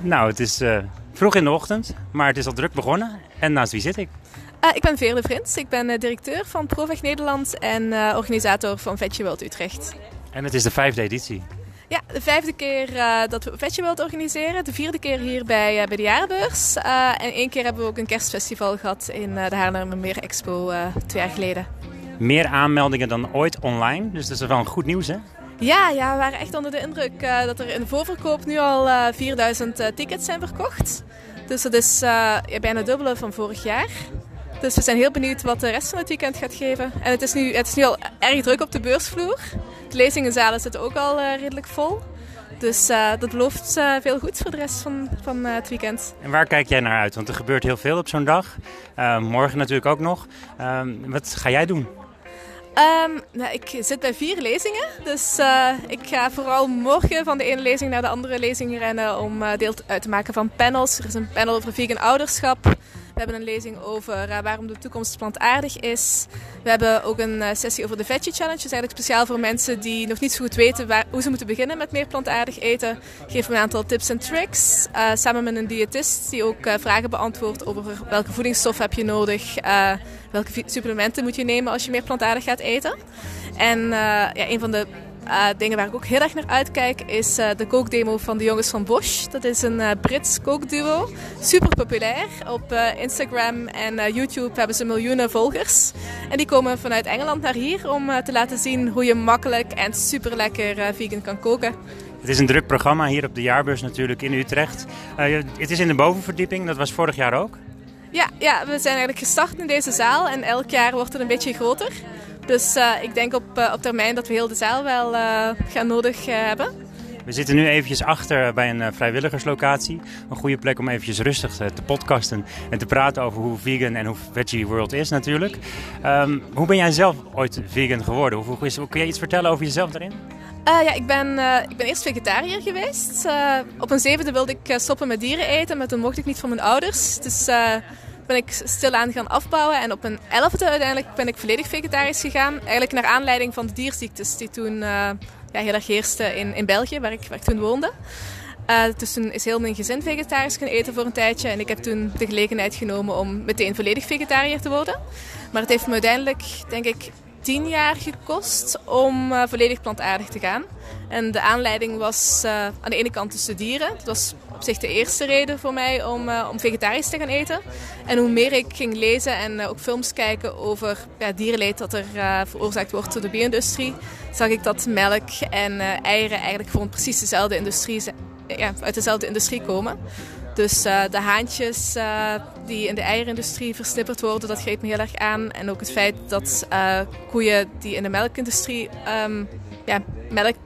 Nou, het is uh, vroeg in de ochtend, maar het is al druk begonnen. En naast wie zit ik? Uh, ik ben Veerle Vrins. Ik ben uh, directeur van ProVeg Nederland en organisator van Vetje World Utrecht. En het is de vijfde editie. Ja, de vijfde keer dat we Vetje World organiseren. De vierde keer hier bij, bij de Jaarbeurs. en één keer hebben we ook een kerstfestival gehad in de Haarlemmermeer Expo twee jaar geleden. Meer aanmeldingen dan ooit online, dus dat is wel goed nieuws hè? Ja, ja, we waren echt onder de indruk uh, dat er in de voorverkoop nu al uh, 4000 uh, tickets zijn verkocht. Dus dat is bijna dubbele van vorig jaar. Dus we zijn heel benieuwd wat de rest van het weekend gaat geven. En het is nu, het is nu al erg druk op de beursvloer. De lezingenzalen zitten ook al redelijk vol. Dus dat belooft veel goed voor de rest van, van het weekend. En waar kijk jij naar uit? Want er gebeurt heel veel op zo'n dag. morgen natuurlijk ook nog. Ehm, wat ga jij doen? Um, nou, ik zit bij vier lezingen, dus uh, ik ga vooral morgen van de ene lezing naar de andere lezing rennen om uh, deel uit te maken van panels. Er is een panel over vegan ouderschap. We hebben een lezing over uh, waarom de toekomst plantaardig is. We hebben ook een sessie over de Veggie Challenge. Dat is eigenlijk speciaal voor mensen die nog niet zo goed weten hoe ze moeten beginnen met meer plantaardig eten. Geef een aantal tips en tricks. samen met een diëtist die ook vragen beantwoordt over welke voedingsstof heb je nodig welke supplementen moet je nemen als je meer plantaardig gaat eten. En uh, ja, een van de uh, dingen waar ik ook heel erg naar uitkijk is uh, de kookdemo van de jongens van Bosch. Dat is een uh, Brits kookduo. Super populair. Op Instagram en YouTube hebben ze miljoenen volgers. En die komen vanuit Engeland naar hier om te laten zien hoe je makkelijk en super lekker vegan kan koken. Het is een druk programma hier op de jaarbeurs natuurlijk in Utrecht. het is in de bovenverdieping, dat was vorig jaar ook. Ja, ja, we zijn eigenlijk gestart in deze zaal en elk jaar wordt het een beetje groter. Dus uh, ik denk op, uh, op termijn dat we heel de zaal wel uh, gaan nodig hebben. We zitten nu eventjes achter bij een vrijwilligerslocatie. Een goede plek om eventjes rustig te podcasten en te praten over hoe vegan en hoe veggie world is natuurlijk. Um, hoe ben jij zelf ooit vegan geworden? Hoe, kun je iets vertellen over jezelf daarin? Uh, ja, ik ben, uh, ik ben eerst vegetariër geweest. Uh, op een zevende wilde ik stoppen met dieren eten, maar toen mocht ik niet van mijn ouders. Dus ben ik stilaan gaan afbouwen. En op een elfde uiteindelijk ben ik volledig vegetarisch gegaan. Eigenlijk naar aanleiding van de dierziektes die toen ja, heel erg heersten in, in België, waar ik, waar toen woonde. dus toen is heel mijn gezin vegetarisch gaan eten voor een tijdje. En ik heb toen de gelegenheid genomen om meteen volledig vegetariër te worden. Maar het heeft me uiteindelijk, denk ik, tien jaar gekost om uh, volledig plantaardig te gaan. En de aanleiding was uh, aan de ene kant te studeren. Dat was op zich de eerste reden voor mij om, uh, om vegetarisch te gaan eten. En hoe meer ik ging lezen en ook films kijken over ja, dierenleed dat er veroorzaakt wordt door de bio-industrie, zag ik dat melk en eieren eigenlijk gewoon precies dezelfde industrie, ja, uit dezelfde industrie komen. Dus uh, de haantjes uh, die in de eierindustrie versnipperd worden, dat geeft me heel erg aan. En ook het feit dat uh, koeien die in de melkindustrie um, ja, melk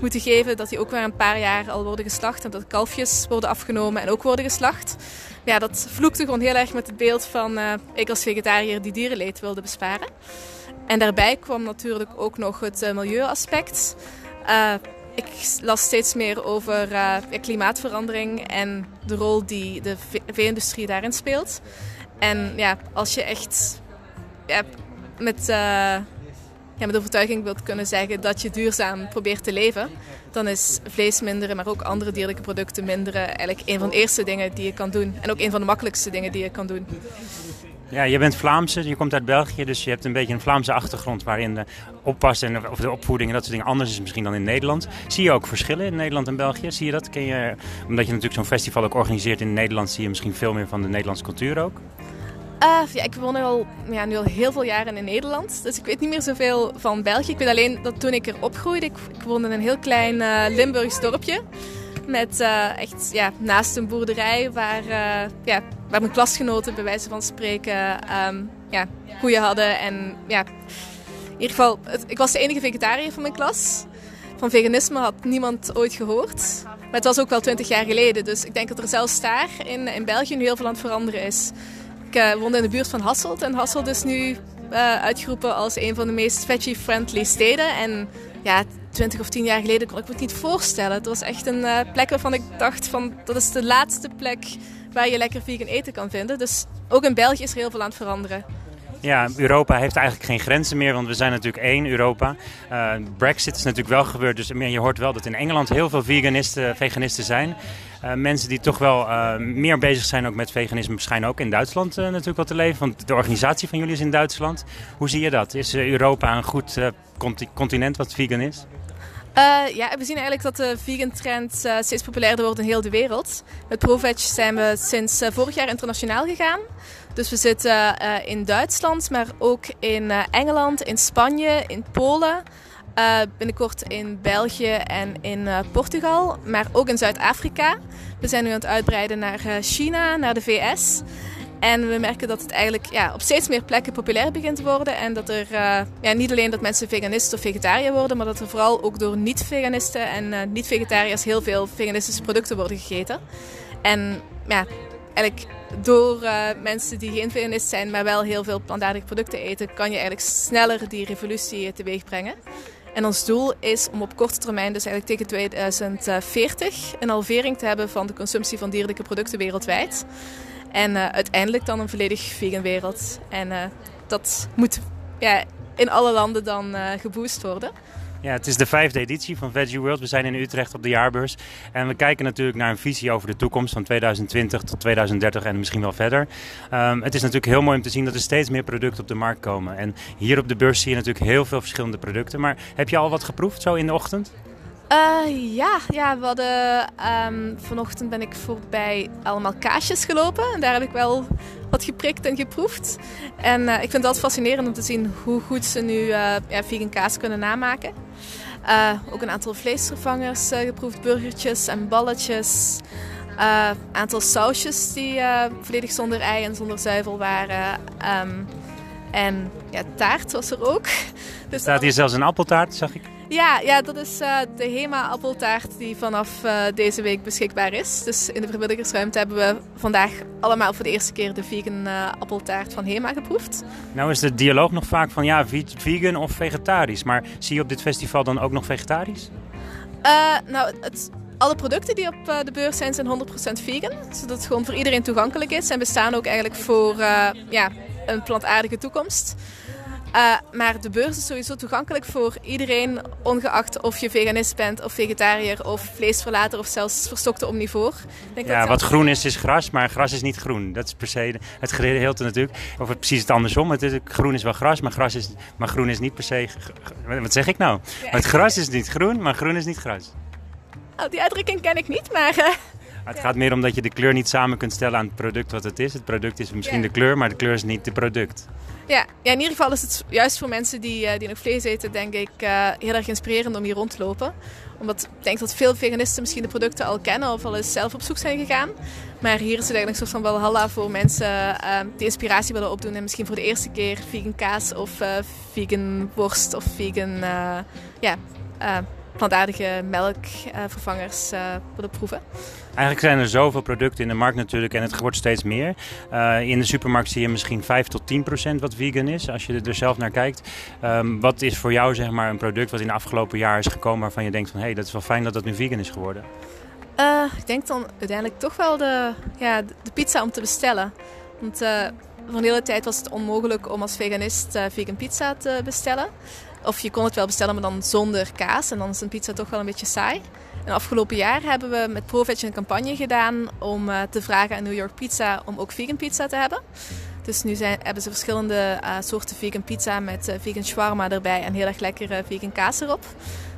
moeten geven, dat die ook weer een paar jaar al worden geslacht. En dat kalfjes worden afgenomen en ook worden geslacht. Ja, dat vloekte gewoon heel erg met het beeld van ik als vegetariër die dierenleed wilde besparen. En daarbij kwam natuurlijk ook nog het milieuaspect. Ik las steeds meer over uh, klimaatverandering en de rol die de vee-industrie daarin speelt. En ja, als je echt met, uh, ja, met overtuiging wilt kunnen zeggen dat je duurzaam probeert te leven, dan is vlees minderen, maar ook andere dierlijke producten minderen eigenlijk een van de eerste dingen die je kan doen. En ook een van de makkelijkste dingen die je kan doen. Ja, je bent Vlaamse, je komt uit België, dus je hebt een beetje een Vlaamse achtergrond waarin de en of de opvoeding en dat soort dingen anders is misschien dan in Nederland. Zie je ook verschillen in Nederland en België? Zie je dat? Ken je, omdat je natuurlijk zo'n festival ook organiseert in Nederland, zie je misschien veel meer van de Nederlandse cultuur ook? Uh, ja, ik woon al, ja, nu al heel veel jaren in Nederland, dus ik weet niet meer zoveel van België. Ik weet alleen dat toen ik er opgroeide, ik, woonde in een heel klein uh, Limburgs dorpje. Met uh, echt ja, naast een boerderij waar, ja, waar mijn klasgenoten bij wijze van spreken um, ja, koeien hadden. En ja, in ieder geval, ik was de enige vegetariër van mijn klas. Van veganisme had niemand ooit gehoord. Maar het was ook wel twintig jaar geleden. Dus ik denk dat er zelfs daar in, in België nu heel veel aan het veranderen is. Ik uh, woonde in de buurt van Hasselt. En Hasselt is nu uitgeroepen als een van de meest veggie-friendly steden. En ja, 20 of 10 jaar geleden kon ik me het niet voorstellen. Het was echt een uh, plek waarvan ik dacht van dat is de laatste plek waar je lekker vegan eten kan vinden. Dus ook in België is er heel veel aan het veranderen. Ja, Europa heeft eigenlijk geen grenzen meer, want we zijn natuurlijk één Europa. Uh, Brexit is natuurlijk wel gebeurd, dus je hoort wel dat in Engeland heel veel veganisten, veganisten zijn. Uh, mensen die toch wel uh, meer bezig zijn ook met veganisme schijnen ook in Duitsland natuurlijk wel te leven. Want de organisatie van jullie is in Duitsland. Hoe zie je dat? Is Europa een goed continent wat vegan is? Uh, ja, we zien eigenlijk dat de vegan trend uh, steeds populairder wordt in heel de wereld. Met ProVeg zijn we sinds uh, vorig jaar internationaal gegaan. Dus we zitten in Duitsland, maar ook in Engeland, in Spanje, in Polen. binnenkort in België en in Portugal, maar ook in Zuid-Afrika. We zijn nu aan het uitbreiden naar China, naar de VS. En we merken dat het eigenlijk ja, op steeds meer plekken populair begint te worden. En dat er uh, ja, niet alleen dat mensen veganist of vegetariër worden, maar dat er vooral ook door niet-veganisten en uh, niet-vegetariërs heel veel veganistische producten worden gegeten. En ja, eigenlijk door uh, mensen die geen veganist zijn, maar wel heel veel plantaardige producten eten, kan je eigenlijk sneller die revolutie teweeg brengen. En ons doel is om op korte termijn, dus eigenlijk tegen 2040, een halvering te hebben van de consumptie van dierlijke producten wereldwijd. En uh, uiteindelijk dan een volledig vegan wereld. En uh, dat moet ja, in alle landen dan uh, geboost worden. Ja, het is de vijfde editie van Veggie World. We zijn in Utrecht op de jaarbeurs. En we kijken natuurlijk naar een visie over de toekomst van 2020 tot 2030 en misschien wel verder. Um, het is natuurlijk heel mooi om te zien dat er steeds meer producten op de markt komen. En hier op de beurs zie je natuurlijk heel veel verschillende producten. Maar heb je al wat geproefd zo in de ochtend? Uh, ja, ja, we hadden, um, vanochtend ben ik voorbij allemaal kaasjes gelopen. En daar heb ik wel wat geprikt en geproefd. En uh, ik vind het altijd fascinerend om te zien hoe goed ze nu uh, ja, vegan kaas kunnen namaken. ook een aantal vleesvervangers geproefd, burgertjes en balletjes. Een aantal sausjes die volledig zonder ei en zonder zuivel waren. Um, en ja, taart was er ook. Dus Staat hier zelfs een appeltaart, zag ik? Ja, ja dat is uh, de Hema appeltaart die vanaf uh, deze week beschikbaar is. Dus in de vrijwilligersruimte hebben we vandaag allemaal voor de eerste keer de vegan uh, appeltaart van Hema geproefd. Nou is de dialoog nog vaak van ja, vegan of vegetarisch. Maar zie je op dit festival dan ook nog vegetarisch? nou, het, alle producten die op de beurs zijn, zijn 100% vegan. Zodat het gewoon voor iedereen toegankelijk is. En we staan ook eigenlijk voor ja, een plantaardige toekomst. Uh, maar de beurs is sowieso toegankelijk voor iedereen, ongeacht of je veganist bent of vegetariër of vleesverlater of zelfs verstokte omnivoor. Denk ja, wat groen is, is gras, maar gras is niet groen. Dat is per se het geheel natuurlijk. Of het, precies het andersom. Het is, groen is wel gras, maar, gras is, maar groen is niet per se... Wat zeg ik nou? Ja. Het gras is niet groen, maar groen is niet gras. Oh, die uitdrukking ken ik niet, maar... Uh, het gaat meer om dat je de kleur niet samen kunt stellen aan het product wat het is. Het product is misschien de kleur, maar de kleur is niet het product. Ja, ja, in ieder geval is het juist voor mensen die, uh, die nog vlees eten, denk ik, uh, heel erg inspirerend om hier rond te lopen. Omdat ik denk dat veel veganisten misschien de producten al kennen of al eens zelf op zoek zijn gegaan. Maar hier is het eigenlijk een soort van walhalla voor mensen uh, die inspiratie willen opdoen. En misschien voor de eerste keer vegan kaas of vegan worst of vegan ja, plantaardige melkvervangers uh, willen proeven. Eigenlijk zijn er zoveel producten in de markt natuurlijk en het wordt steeds meer. Uh, in de supermarkt zie je misschien 5 tot 10 procent wat vegan is, als je er zelf naar kijkt. Um, wat is voor jou zeg maar, een product wat in de afgelopen jaar is gekomen waarvan je denkt van hé, hey, dat is wel fijn dat dat nu vegan is geworden? Uh, ik denk dan uiteindelijk toch wel de, ja, de pizza om te bestellen. Want voor een hele tijd was het onmogelijk om als veganist vegan pizza te bestellen. Of je kon het wel bestellen, maar dan zonder kaas. En dan is een pizza toch wel een beetje saai. En afgelopen jaar hebben we met ProVeg een campagne gedaan om uh, te vragen aan New York Pizza om ook vegan pizza te hebben. Dus nu zijn, hebben ze verschillende uh, soorten vegan pizza met uh, vegan shawarma erbij en heel erg lekkere vegan kaas erop.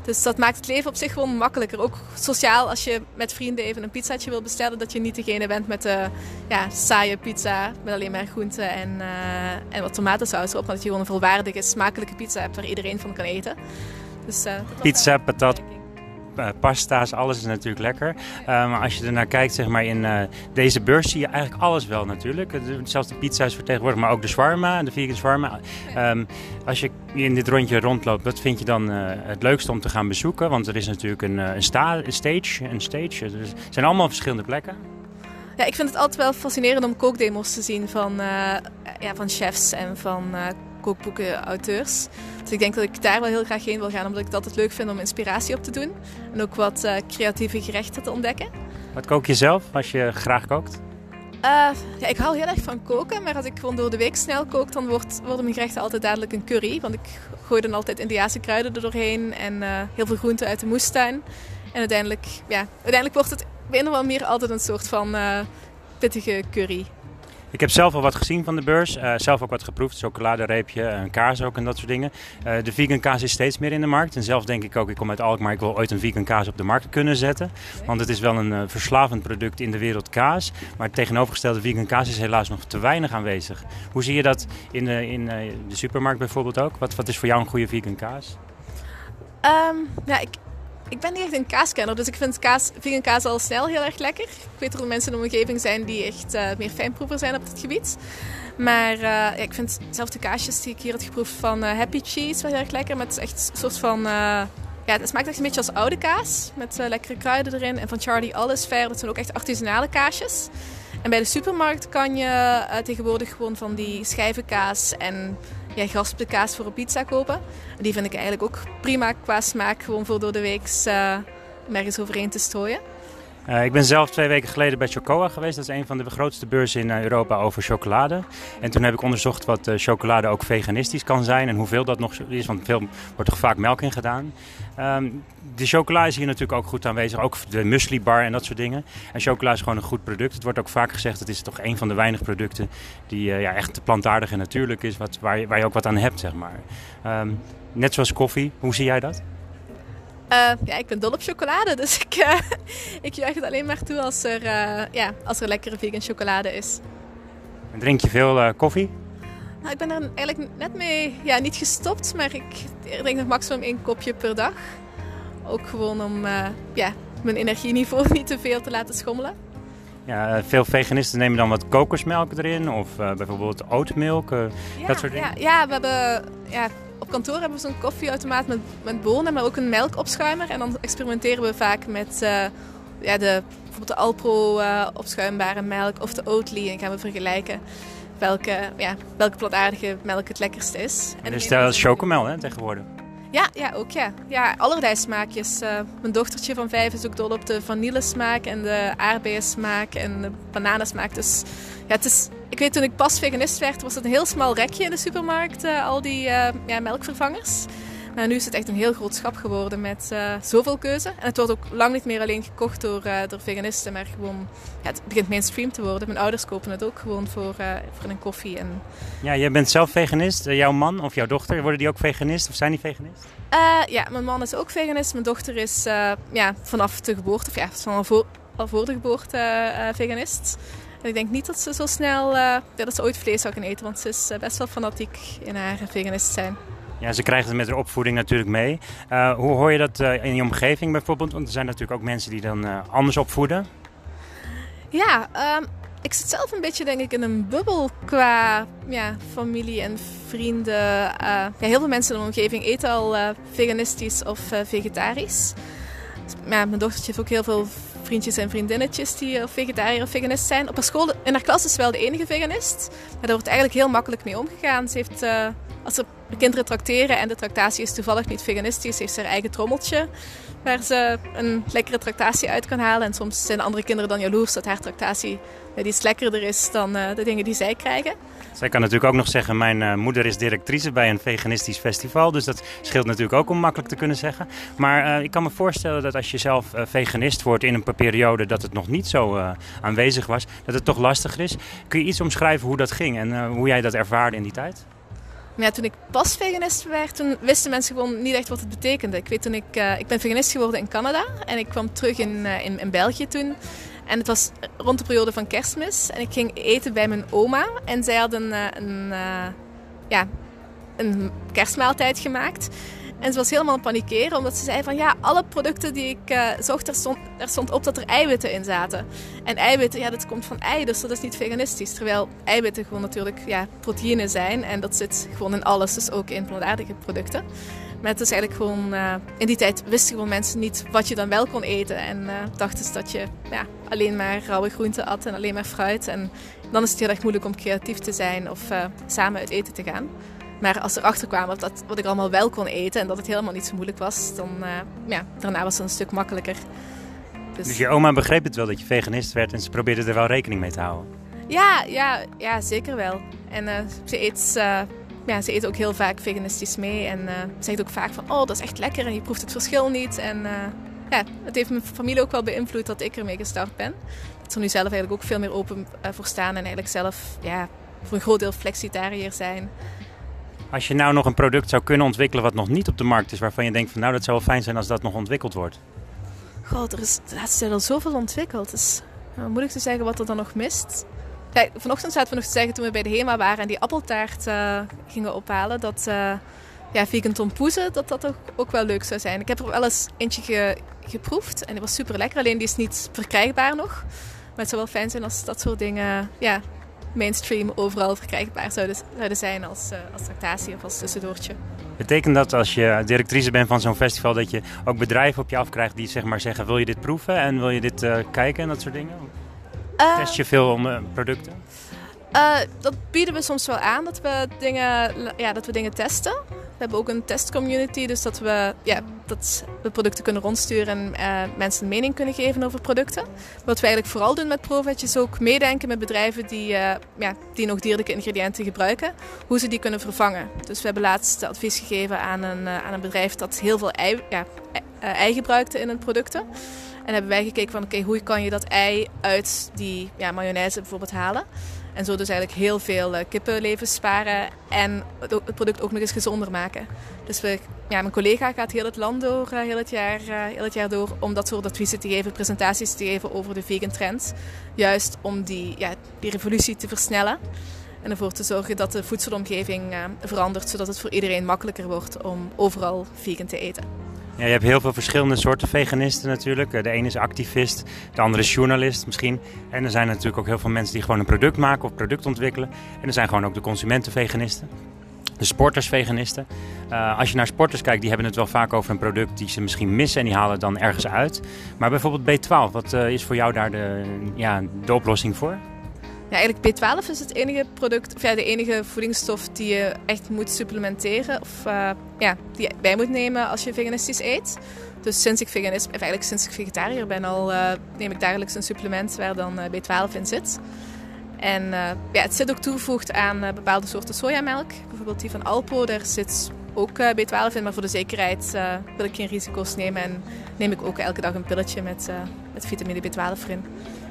Dus dat maakt het leven op zich gewoon makkelijker. Ook sociaal, als je met vrienden even een pizzaatje wil bestellen, dat je niet degene bent met de ja, saaie pizza met alleen maar groenten en, uh, en wat tomatensaus erop. Maar dat je gewoon een volwaardige, smakelijke pizza hebt waar iedereen van kan eten. Dus, uh, pizza, patat, pasta's, alles is natuurlijk lekker. Uh, maar als je er naar kijkt, zeg maar, in uh, deze beurs zie je eigenlijk alles wel natuurlijk. Zelfs de pizza's vertegenwoordigd, maar ook de shawarma, de vegan shawarma. Um, als je in dit rondje rondloopt, wat vind je dan het leukste om te gaan bezoeken? Want er is natuurlijk een, een, sta een stage, een stage. Dus er zijn allemaal verschillende plekken. Ja, ik vind het altijd wel fascinerend om kookdemos te zien van, ja, van chefs en van kookboeken, auteurs. Dus ik denk dat ik daar wel heel graag heen wil gaan, omdat ik het altijd leuk vind om inspiratie op te doen. En ook wat uh, creatieve gerechten te ontdekken. Wat kook je zelf als je graag kookt? Uh, ja, ik hou heel erg van koken, maar als ik gewoon door de week snel kook, dan wordt, worden mijn gerechten altijd dadelijk een curry. Want ik gooi dan altijd Indiase kruiden er doorheen en uh, heel veel groenten uit de moestuin. En uiteindelijk, ja, uiteindelijk wordt het op een of andere manier altijd een soort van pittige curry. Ik heb zelf al wat gezien van de beurs. Uh, zelf ook wat geproefd. Chocoladereepje, een kaas ook en dat soort dingen. Uh, de vegan kaas is steeds meer in de markt. En zelf denk ik ook, ik kom uit Alkmaar, ik wil ooit een vegan kaas op de markt kunnen zetten. Want het is wel een uh, verslavend product in de wereld kaas. Maar het tegenovergestelde vegan kaas is helaas nog te weinig aanwezig. Hoe zie je dat in, in de supermarkt bijvoorbeeld ook? Wat, wat is voor jou een goede vegan kaas? Um, ja, ik, ik ben niet echt een kaaskenner, dus ik vind kaas, vegan kaas al snel heel erg lekker. Ik weet dat er mensen in de omgeving zijn die echt uh, meer fijnproever zijn op dit gebied. Maar ja, ik vind zelf de kaasjes die ik hier heb geproefd van uh, Happy Cheese wel heel erg lekker. Met echt een soort van... ja, het smaakt echt een beetje als oude kaas. Met lekkere kruiden erin. En van Charlie Alles Fair, dat zijn ook echt artisanale kaasjes. En bij de supermarkt kan je tegenwoordig gewoon van die schijvenkaas en ja, geraspte kaas voor een pizza kopen. Die vind ik eigenlijk ook prima qua smaak, gewoon voor door de week uh, ergens overheen te strooien. Uh, ik ben zelf twee weken geleden bij Chocoa geweest. Dat is een van de grootste beurzen in Europa over chocolade. En toen heb ik onderzocht wat uh, chocolade ook veganistisch kan zijn en hoeveel dat nog is. Want veel wordt er vaak melk in gedaan. Um, de chocola is hier natuurlijk ook goed aanwezig. Ook de muesli bar en dat soort dingen. En chocola is gewoon een goed product. Het wordt ook vaak gezegd, het is toch een van de weinige producten die uh, ja, echt plantaardig en natuurlijk is. Wat, waar, je, waar je ook wat aan hebt, zeg maar. Um, net zoals koffie. Hoe zie jij dat? Uh, ja, ik ben dol op chocolade, dus ik, uh, ik juich het alleen maar toe als er, uh, ja, als er lekkere vegan chocolade is. En drink je veel koffie? Nou, ik ben er eigenlijk net mee ja, niet gestopt, maar ik drink nog maximum één kopje per dag. Ook gewoon om ja, mijn energieniveau niet te veel te laten schommelen. Ja, veel veganisten nemen dan wat kokosmelk erin of bijvoorbeeld oatmilk, ja, dat soort dingen. Ja, ja we hebben ja, kantoor hebben we zo'n koffieautomaat met, met bonen, maar ook een melkopschuimer. En dan experimenteren we vaak met uh, ja, de, bijvoorbeeld de Alpro uh, opschuimbare melk of de Oatly. En gaan we vergelijken welke, ja, welke plantaardige melk het lekkerste is. En, is dat chocomel hè, tegenwoordig? Ja, ja, ook ja. Ja, allerlei smaakjes. Uh, mijn dochtertje van vijf is ook dol op de vanillesmaak en de aardbeiensmaak en de bananensmaak. Dus ja, het is ik weet toen ik pas veganist werd, was het een heel smal rekje in de supermarkt, uh, al die uh, ja, melkvervangers. Maar nu is het echt een heel groot schap geworden met uh, zoveel keuze. En het wordt ook lang niet meer alleen gekocht door, door veganisten, maar gewoon, ja, het begint mainstream te worden. Mijn ouders kopen het ook gewoon voor, voor een koffie. En... Ja, jij bent zelf veganist. jouw man of jouw dochter, worden die ook veganist of zijn die veganist? ja, mijn man is ook veganist. Mijn dochter is ja, vanaf de geboorte, of ja, van voor, al voor de geboorte veganist ik denk niet dat ze zo snel uh, ja, dat ze ooit vlees zou gaan eten, want ze is uh, best wel fanatiek in haar veganist zijn. Ja, ze krijgen het met haar opvoeding natuurlijk mee. Uh, hoe hoor je dat in je omgeving bijvoorbeeld? Want er zijn natuurlijk ook mensen die dan anders opvoeden. Ja, um, ik zit zelf een beetje denk ik in een bubbel qua ja, familie en vrienden. ja, heel veel mensen in de omgeving eten al veganistisch of vegetarisch. Ja, mijn dochtertje heeft ook heel veel vriendjes en vriendinnetjes die of vegetariër of veganist zijn. Op haar school, in haar klas is wel de enige veganist. Maar daar wordt eigenlijk heel makkelijk mee omgegaan. Ze heeft, uh, als ze kinderen tracteren en de tractatie is toevallig niet veganistisch, heeft ze haar eigen trommeltje waar ze een lekkere tractatie uit kan halen. En soms zijn andere kinderen dan jaloers dat haar tractatie iets lekkerder is dan uh, de dingen die zij krijgen. Zij kan natuurlijk ook nog zeggen, mijn uh, moeder is directrice bij een veganistisch festival. Dus dat scheelt natuurlijk ook om makkelijk te kunnen zeggen. Maar uh, ik kan me voorstellen dat als je zelf veganist wordt in een periode dat het nog niet zo aanwezig was, dat het toch lastiger is. Kun je iets omschrijven hoe dat ging en hoe jij dat ervaarde in die tijd? Ja, toen ik pas veganist werd, toen wisten mensen gewoon niet echt wat het betekende. Ik weet toen ik, uh, ik ben veganist geworden in Canada en ik kwam terug in, uh, in, in, België toen. En het was rond de periode van kerstmis en ik ging eten bij mijn oma. En zij had een, uh, een, ja, een kerstmaaltijd gemaakt. En ze was helemaal panikeren, omdat ze zei van ja, alle producten die ik uh, zocht, er stond, er stond op dat er eiwitten in zaten. En eiwitten, ja, dat komt van ei, dus dat is niet veganistisch. Terwijl eiwitten gewoon natuurlijk ja, proteïnen zijn en dat zit gewoon in alles, dus ook in plantaardige producten. Maar het is eigenlijk gewoon, uh, in die tijd wisten gewoon mensen niet wat je dan wel kon eten. En uh, dachten ze dat je ja, alleen maar rauwe groenten at en alleen maar fruit. En dan is het heel erg moeilijk om creatief te zijn of samen uit eten te gaan. Maar als ze erachter kwamen dat wat ik allemaal wel kon eten en dat het helemaal niet zo moeilijk was, dan uh, ja, daarna was het een stuk makkelijker. Dus... dus... je oma begreep het wel dat je veganist werd en ze probeerde er wel rekening mee te houden? Ja, ja, ja zeker wel. En uh, ze eet... Uh, ja, ze eet ook heel vaak veganistisch mee. En uh, zegt ook vaak van, oh, dat is echt lekker en je proeft het verschil niet. En ja, het heeft mijn familie ook wel beïnvloed dat ik ermee gestart ben. Dat ze nu zelf eigenlijk ook veel meer open voor staan. En eigenlijk zelf ja, voor een groot deel flexitariër zijn. Als je nou nog een product zou kunnen ontwikkelen wat nog niet op de markt is, waarvan je denkt van nou dat zou wel fijn zijn als dat nog ontwikkeld wordt. God, er is, er is al zoveel ontwikkeld. Het is moeilijk te zeggen wat er dan nog mist. Kijk, vanochtend zaten we nog te zeggen toen we bij de HEMA waren en die appeltaart uh, gingen ophalen, dat uh, ja, vegan tompoezen, dat dat ook, ook wel leuk zou zijn. Ik heb er wel eens eentje ge, geproefd en die was super lekker, alleen die is niet verkrijgbaar nog. Maar het zou wel fijn zijn als dat soort dingen ja, mainstream overal verkrijgbaar zouden, zouden zijn als, uh, als tractatie of als tussendoortje. Betekent dat als je directrice bent van zo'n festival dat je ook bedrijven op je afkrijgt die zeg maar zeggen wil je dit proeven en wil je dit uh, kijken en dat soort dingen? Uh, Test je veel om producten? dat bieden we soms wel aan, dat we dingen, ja, dat we dingen testen. We hebben ook een testcommunity, dus dat we, ja, dat we producten kunnen rondsturen en uh, mensen een mening kunnen geven over producten. Wat we eigenlijk vooral doen met ProVeg is ook meedenken met bedrijven die, uh, ja, die nog dierlijke ingrediënten gebruiken, hoe ze die kunnen vervangen. Dus we hebben laatst advies gegeven aan een, aan een bedrijf dat heel veel ei, ja, ei gebruikte in hun producten. En hebben wij gekeken van oké, hoe kan je dat ei uit die ja, mayonaise bijvoorbeeld halen. En zo dus eigenlijk heel veel uh, kippenlevens sparen en het product ook nog eens gezonder maken. Dus we, ja, mijn collega gaat heel het land door, uh, heel, het jaar, uh, heel het jaar door, om dat soort adviezen te geven, presentaties te geven over de vegan trends. Juist om die, ja, die revolutie te versnellen. En ervoor te zorgen dat de voedselomgeving verandert, zodat het voor iedereen makkelijker wordt om overal vegan te eten. Ja, je hebt heel veel verschillende soorten veganisten natuurlijk. De ene is activist, de andere is journalist misschien. En er zijn natuurlijk ook heel veel mensen die gewoon een product maken of product ontwikkelen. En er zijn gewoon ook de consumentenveganisten. De sportersveganisten. Uh, als je naar sporters kijkt, die hebben het wel vaak over een product die ze misschien missen en die halen het dan ergens uit. Maar bijvoorbeeld B12, wat uh, is voor jou daar de, ja, de oplossing voor? Ja, eigenlijk B12 is het enige product, of ja, de enige voedingsstof die je echt moet supplementeren of uh, ja, die je bij moet nemen als je veganistisch eet. Dus sinds ik veganist, eigenlijk sinds ik vegetariër ben al, uh, neem ik dagelijks een supplement waar dan uh, B12 in zit. En ja, het zit ook toegevoegd aan bepaalde soorten sojamelk. Bijvoorbeeld die van Alpo, daar zit ook B12 in. Maar voor de zekerheid wil ik geen risico's nemen en neem ik ook elke dag een pilletje met, met vitamine B12 erin.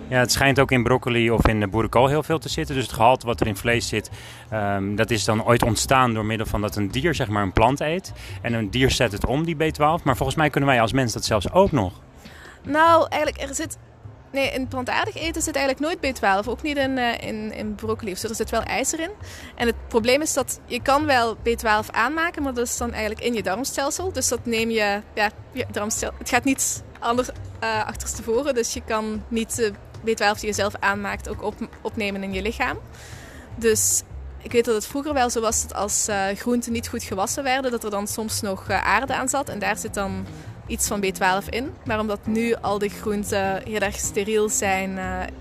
Ja, het schijnt ook in broccoli of in boerenkool heel veel te zitten. Dus het gehalte wat er in vlees zit, um, dat is dan ooit ontstaan door middel van dat een dier zeg maar een plant eet. En een dier zet het om, die B12. Maar volgens mij kunnen wij als mens dat zelfs ook nog. Nou, eigenlijk, er zit... Nee, in plantaardig eten zit eigenlijk nooit B12. Ook niet in, uh, in, in broccoli. Dus er zit wel ijzer in. En het probleem is dat je kan wel B12 aanmaken, maar dat is dan eigenlijk in je darmstelsel. Dus dat neem je... Ja, je darmstelsel... Het gaat niet anders uh, achterstevoren. Dus je kan niet... Uh, B12 die je zelf aanmaakt ook op, opnemen in je lichaam. Dus ik weet dat het vroeger wel zo was dat als uh, groenten niet goed gewassen werden, dat er dan soms nog uh, aarde aan zat. En daar zit dan iets van B12 in. Maar omdat nu al die groenten heel erg steriel zijn,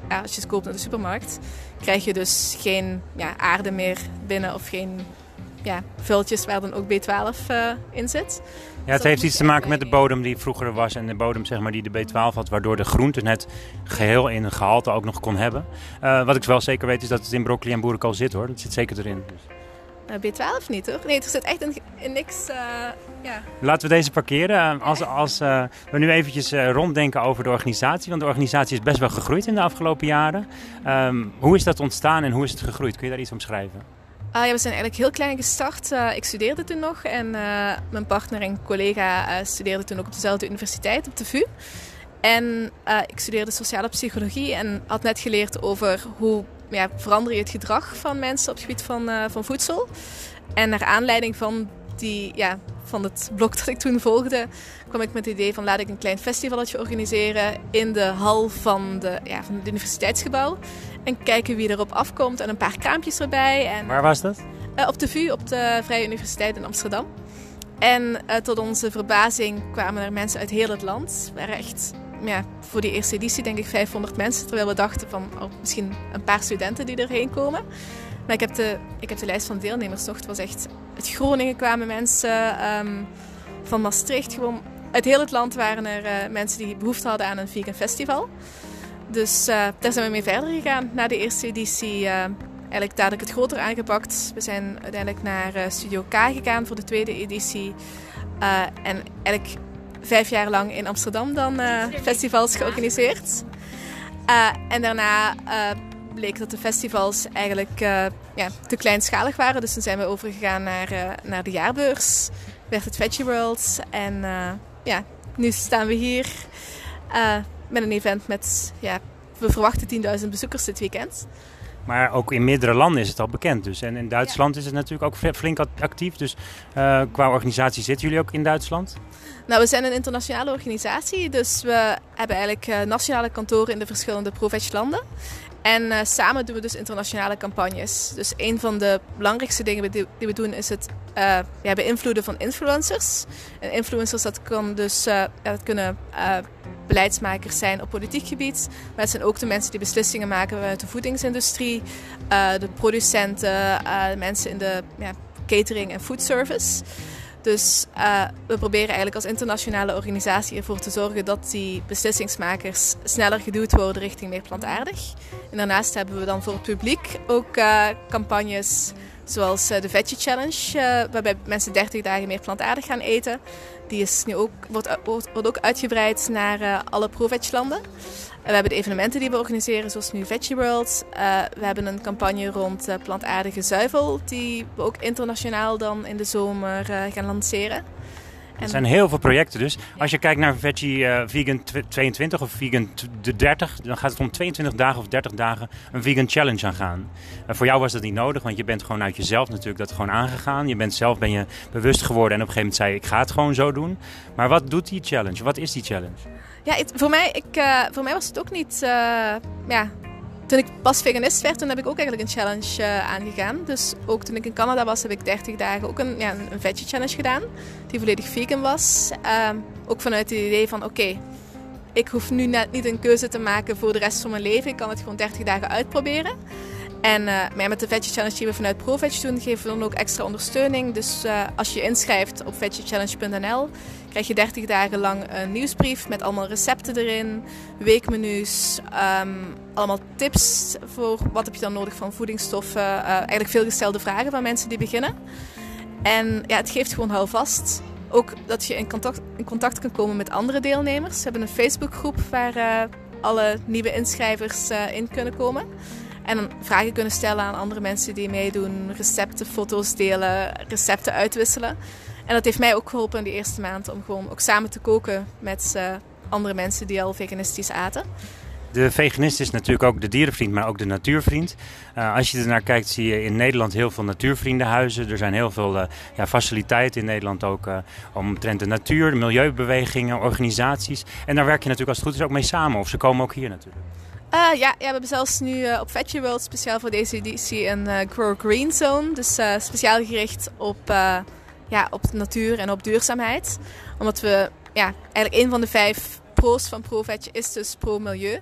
ja, als je ze koopt in de supermarkt, krijg je dus geen ja, aarde meer binnen of geen ja, vultjes waar dan ook B12 in zit. Ja, het heeft iets te maken met de bodem die vroeger was en de bodem zeg maar, die de B12 had, waardoor de groente net geheel in een gehalte ook nog kon hebben. Uh, wat ik wel zeker weet is dat het in broccoli en boerenkool zit hoor, dat zit zeker erin. Dus. Uh, B12 niet hoor. Nee, er zit echt in, in niks. Uh, ja. Laten we deze parkeren. Als, als we nu eventjes ronddenken over de organisatie, want de organisatie is best wel gegroeid in de afgelopen jaren. Um, hoe is dat ontstaan en hoe is het gegroeid? Kun je daar iets omschrijven? Uh, ja, we zijn eigenlijk heel klein gestart. Uh, ik studeerde toen nog en uh, mijn partner en collega studeerden toen ook op dezelfde universiteit, op de VU. En ik studeerde sociale psychologie en had net geleerd over hoe ja, verander je het gedrag van mensen op het gebied van, van voedsel. En naar aanleiding van, die, ja, van het blok dat ik toen volgde, kwam ik met het idee van laat ik een klein festivaletje organiseren in de hal van, de, ja, van het universiteitsgebouw. En kijken wie erop afkomt en een paar kraampjes erbij. En, Waar was dat? Uh, op de VU, op de Vrije Universiteit in Amsterdam. En uh, tot onze verbazing kwamen er mensen uit heel het land. Er waren echt ja, voor die eerste editie denk ik 500 mensen. Terwijl we dachten van oh, misschien een paar studenten die erheen komen. Maar ik heb de, ik heb de lijst van deelnemers nog. Het was echt... Uit Groningen kwamen mensen, um, van Maastricht. Gewoon uit heel het land waren er uh, mensen die behoefte hadden aan een vegan festival. Dus daar zijn we mee verder gegaan na de eerste editie. eigenlijk dadelijk het groter aangepakt. We zijn uiteindelijk naar Studio K gegaan voor de tweede editie. en eigenlijk vijf jaar lang in Amsterdam dan festivals georganiseerd. en daarna bleek dat de festivals eigenlijk uh, ja, te kleinschalig waren. Dus toen zijn we overgegaan naar, uh, naar de jaarbeurs. Werd het Veggie World. En uh, ja, nu staan we hier met een event met, ja, we verwachten 10.000 bezoekers dit weekend. Maar ook in meerdere landen is het al bekend. Dus. En in Duitsland is het natuurlijk ook flink actief. Dus qua organisatie zitten jullie ook in Duitsland? Nou, we zijn een internationale organisatie. Dus we hebben eigenlijk nationale kantoren in de verschillende Proveg landen. En uh, samen doen we dus internationale campagnes. Dus een van de belangrijkste dingen die we doen is het uh, ja, beïnvloeden van influencers. En influencers dat, kan dus, uh, dat kunnen beleidsmakers zijn op politiek gebied. Maar het zijn ook de mensen die beslissingen maken vanuit de voedingsindustrie. de producenten, mensen in de ja, catering en foodservice. Dus uh, we proberen eigenlijk als internationale organisatie ervoor te zorgen dat die beslissingsmakers sneller geduwd worden richting meer plantaardig. En daarnaast hebben we dan voor het publiek ook uh, campagnes zoals uh, de Veggie Challenge, waarbij mensen 30 dagen meer plantaardig gaan eten. Die is nu ook, wordt, wordt ook uitgebreid naar alle we hebben de evenementen die we organiseren, zoals nu Veggie World. Uh, we hebben een campagne rond uh, plantaardige zuivel, die we ook internationaal dan in de zomer uh, gaan lanceren. Er zijn heel veel projecten dus. Als je kijkt naar Veggie Vegan 22 of Vegan 30, dan gaat het om 22 dagen of 30 dagen een Vegan Challenge aan gaan. voor jou was dat niet nodig, want je bent gewoon uit jezelf natuurlijk dat gewoon aangegaan. Je bent zelf ben je bewust geworden en op een gegeven moment zei je, ik ga het gewoon zo doen. Maar wat doet die challenge? Wat is die challenge? Ja, voor, mij, ik, uh, voor mij was het ook niet. Uh, ja, toen ik pas veganist werd, toen heb ik ook eigenlijk een challenge uh, aangegaan. Dus ook toen ik in Canada was, heb ik 30 dagen ook een, ja, een veggie challenge gedaan. Die volledig vegan was. Ehm, ook vanuit het idee van oké, ik hoef nu net niet een keuze te maken voor de rest van mijn leven. Ik kan het gewoon 30 dagen uitproberen. En uh, met de Veggie Challenge die we vanuit ProVeg doen, geven we dan ook extra ondersteuning. Dus uh, als je inschrijft op veggiechallenge.nl, krijg je 30 dagen lang een nieuwsbrief met allemaal recepten erin, weekmenu's, um, allemaal tips voor wat heb je dan nodig van voedingsstoffen. Uh, eigenlijk veel gestelde vragen van mensen die beginnen. En ja, het geeft gewoon houvast. Ook dat je in contact, in contact kan komen met andere deelnemers. We hebben een Facebookgroep waar alle nieuwe inschrijvers in kunnen komen. En vragen kunnen stellen aan andere mensen die meedoen, recepten, foto's delen, recepten uitwisselen. En dat heeft mij ook geholpen in de eerste maand om gewoon ook samen te koken met uh, andere mensen die al veganistisch aten. De veganist is natuurlijk ook de dierenvriend, maar ook de natuurvriend. Uh, als je er naar kijkt, zie je in Nederland heel veel natuurvriendenhuizen. Er zijn heel veel uh, ja, faciliteiten in Nederland ook uh, omtrent de natuur, de milieubewegingen, organisaties. En daar werk je natuurlijk als het goed is ook mee samen. Of ze komen ook hier natuurlijk. Uh, ja, ja, we hebben zelfs nu uh, op Veggie World speciaal voor deze editie een uh, Grow Green Zone. Dus speciaal gericht op, ja, op de natuur en op duurzaamheid. Omdat we, ja, eigenlijk een van de vijf pro's van ProVeg is dus pro-milieu.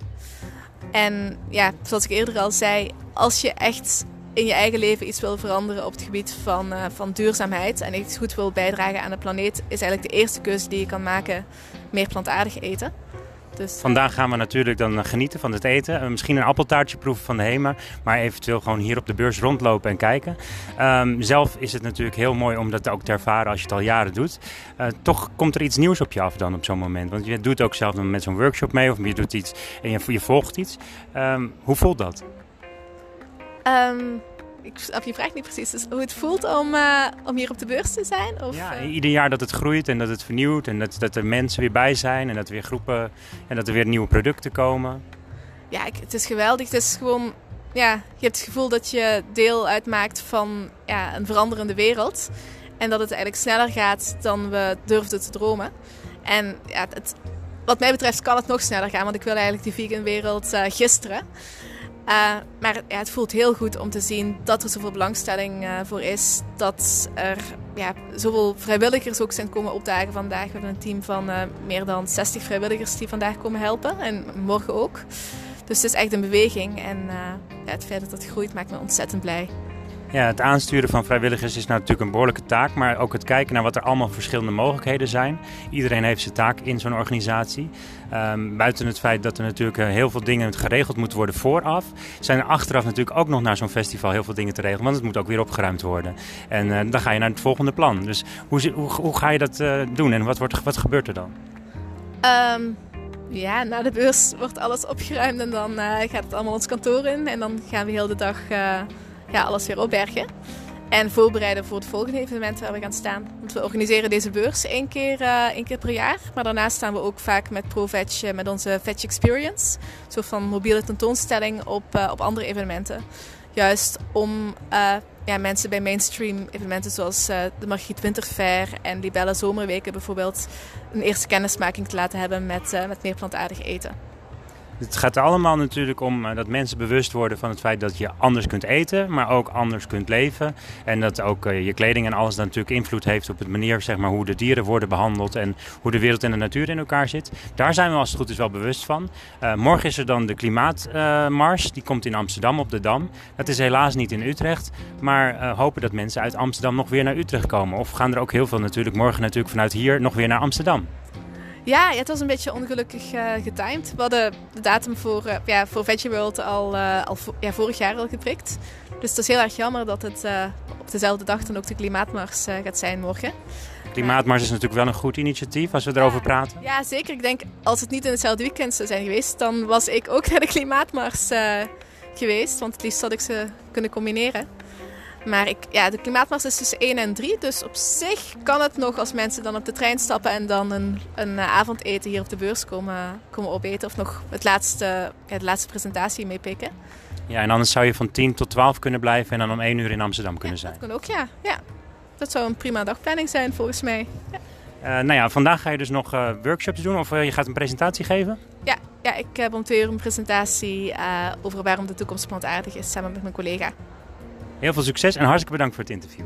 En ja, zoals ik eerder al zei, als je echt in je eigen leven iets wil veranderen op het gebied van, van duurzaamheid en iets goed wil bijdragen aan de planeet, is eigenlijk de eerste keuze die je kan maken meer plantaardig eten. Dus, Vandaag gaan we natuurlijk dan genieten van het eten. Uh, misschien een appeltaartje proeven van de HEMA. Maar eventueel gewoon hier op de beurs rondlopen en kijken. Um, zelf is het natuurlijk heel mooi om dat ook te ervaren als je het al jaren doet. Uh, toch komt er iets nieuws op je af dan op zo'n moment. Want je doet ook zelf met zo'n workshop mee. Of je doet iets en je, je volgt iets. Um, hoe voelt dat? Um, ik snap je vraag niet precies. Dus hoe het voelt om, uh, om hier op de beurs te zijn? Of, ja, uh... ieder jaar dat het groeit en dat het vernieuwt en dat, dat er mensen weer bij zijn en dat er weer groepen en dat er weer nieuwe producten komen. Ja, ik, het is geweldig. Het is gewoon, ja, je hebt het gevoel dat je deel uitmaakt van ja, een veranderende wereld. En dat het eigenlijk sneller gaat dan we durfden te dromen. En ja, het, wat mij betreft kan het nog sneller gaan, want ik wil eigenlijk die vegan wereld uh, gisteren. Uh, maar ja, het voelt heel goed om te zien dat er zoveel belangstelling uh, voor is. Dat er ja, zoveel vrijwilligers ook zijn komen opdagen vandaag. We hebben een team van uh, meer dan 60 vrijwilligers die vandaag komen helpen. En morgen ook. Dus het is echt een beweging. En ja, het feit dat het groeit maakt me ontzettend blij. Ja, het aansturen van vrijwilligers is natuurlijk een behoorlijke taak, maar ook het kijken naar wat er allemaal verschillende mogelijkheden zijn. Iedereen heeft zijn taak in zo'n organisatie. Um, buiten het feit dat er natuurlijk eh, heel veel dingen geregeld moeten worden vooraf, zijn er achteraf natuurlijk ook nog naar zo'n festival heel veel dingen te regelen, want het moet ook weer opgeruimd worden. En uh, dan ga je naar het volgende plan. Dus hoe, hoe, ga je dat uh, doen en wat, wordt, wat gebeurt er dan? Um, ja, na de beurs wordt alles opgeruimd en dan gaat het allemaal ons kantoor in en dan gaan we heel de dag ja, alles weer opbergen. En voorbereiden voor het volgende evenement waar we gaan staan. Want we organiseren deze beurs één keer, uh, één keer per jaar. Maar daarnaast staan we ook vaak met ProVeg, met onze Veg Experience. Een soort van mobiele tentoonstelling op, uh, op andere evenementen. Juist om ja, mensen bij mainstream evenementen zoals de Margriet Winterfair en Libelle Zomerweken bijvoorbeeld... een eerste kennismaking te laten hebben met, met meer plantaardig eten. Het gaat allemaal natuurlijk om eh, dat mensen bewust worden van het feit dat je anders kunt eten, maar ook anders kunt leven. En dat ook eh, je kleding en alles natuurlijk invloed heeft op het manier zeg maar, hoe de dieren worden behandeld en hoe de wereld en de natuur in elkaar zit. Daar zijn we als het goed is wel bewust van. Uh, morgen is er dan de klimaatmars. die komt in Amsterdam op de Dam. Dat is helaas niet in Utrecht, maar uh, hopen dat mensen uit Amsterdam nog weer naar Utrecht komen. Of gaan er ook heel veel natuurlijk morgen natuurlijk vanuit hier nog weer naar Amsterdam. Ja, het was een beetje ongelukkig uh, getimed. We hadden de datum voor, uh, ja, voor Veggie World al, uh, al ja, vorig jaar al geprikt. Dus het is heel erg jammer dat het op dezelfde dag dan ook de Klimaatmars gaat zijn morgen. Klimaatmars is natuurlijk wel een goed initiatief als we erover praten. Ja, zeker. Ik denk als het niet in hetzelfde weekend zou zijn geweest, dan was ik ook naar de Klimaatmars geweest. Want het liefst had ik ze kunnen combineren. Maar ik, ja, de klimaatmars is tussen 1 en 3. Dus op zich kan het nog als mensen dan op de trein stappen en dan een, een eh, avondeten hier op de beurs komen, komen opeten. Of nog het laatste, ja, de laatste presentatie meepikken. Ja, en anders zou je van 10 tot 12 kunnen blijven en dan om 1 uur in Amsterdam kunnen ja, zijn. Dat kan ook, ja. ja. Dat zou een prima dagplanning zijn volgens mij. Ja. Uh, nou ja, vandaag ga je dus nog uh, workshops doen of uh, je gaat een presentatie geven? Ja, ja ik heb om twee uur een presentatie over waarom de toekomst plantaardig is samen met mijn collega. Heel veel succes en hartstikke bedankt voor het interview.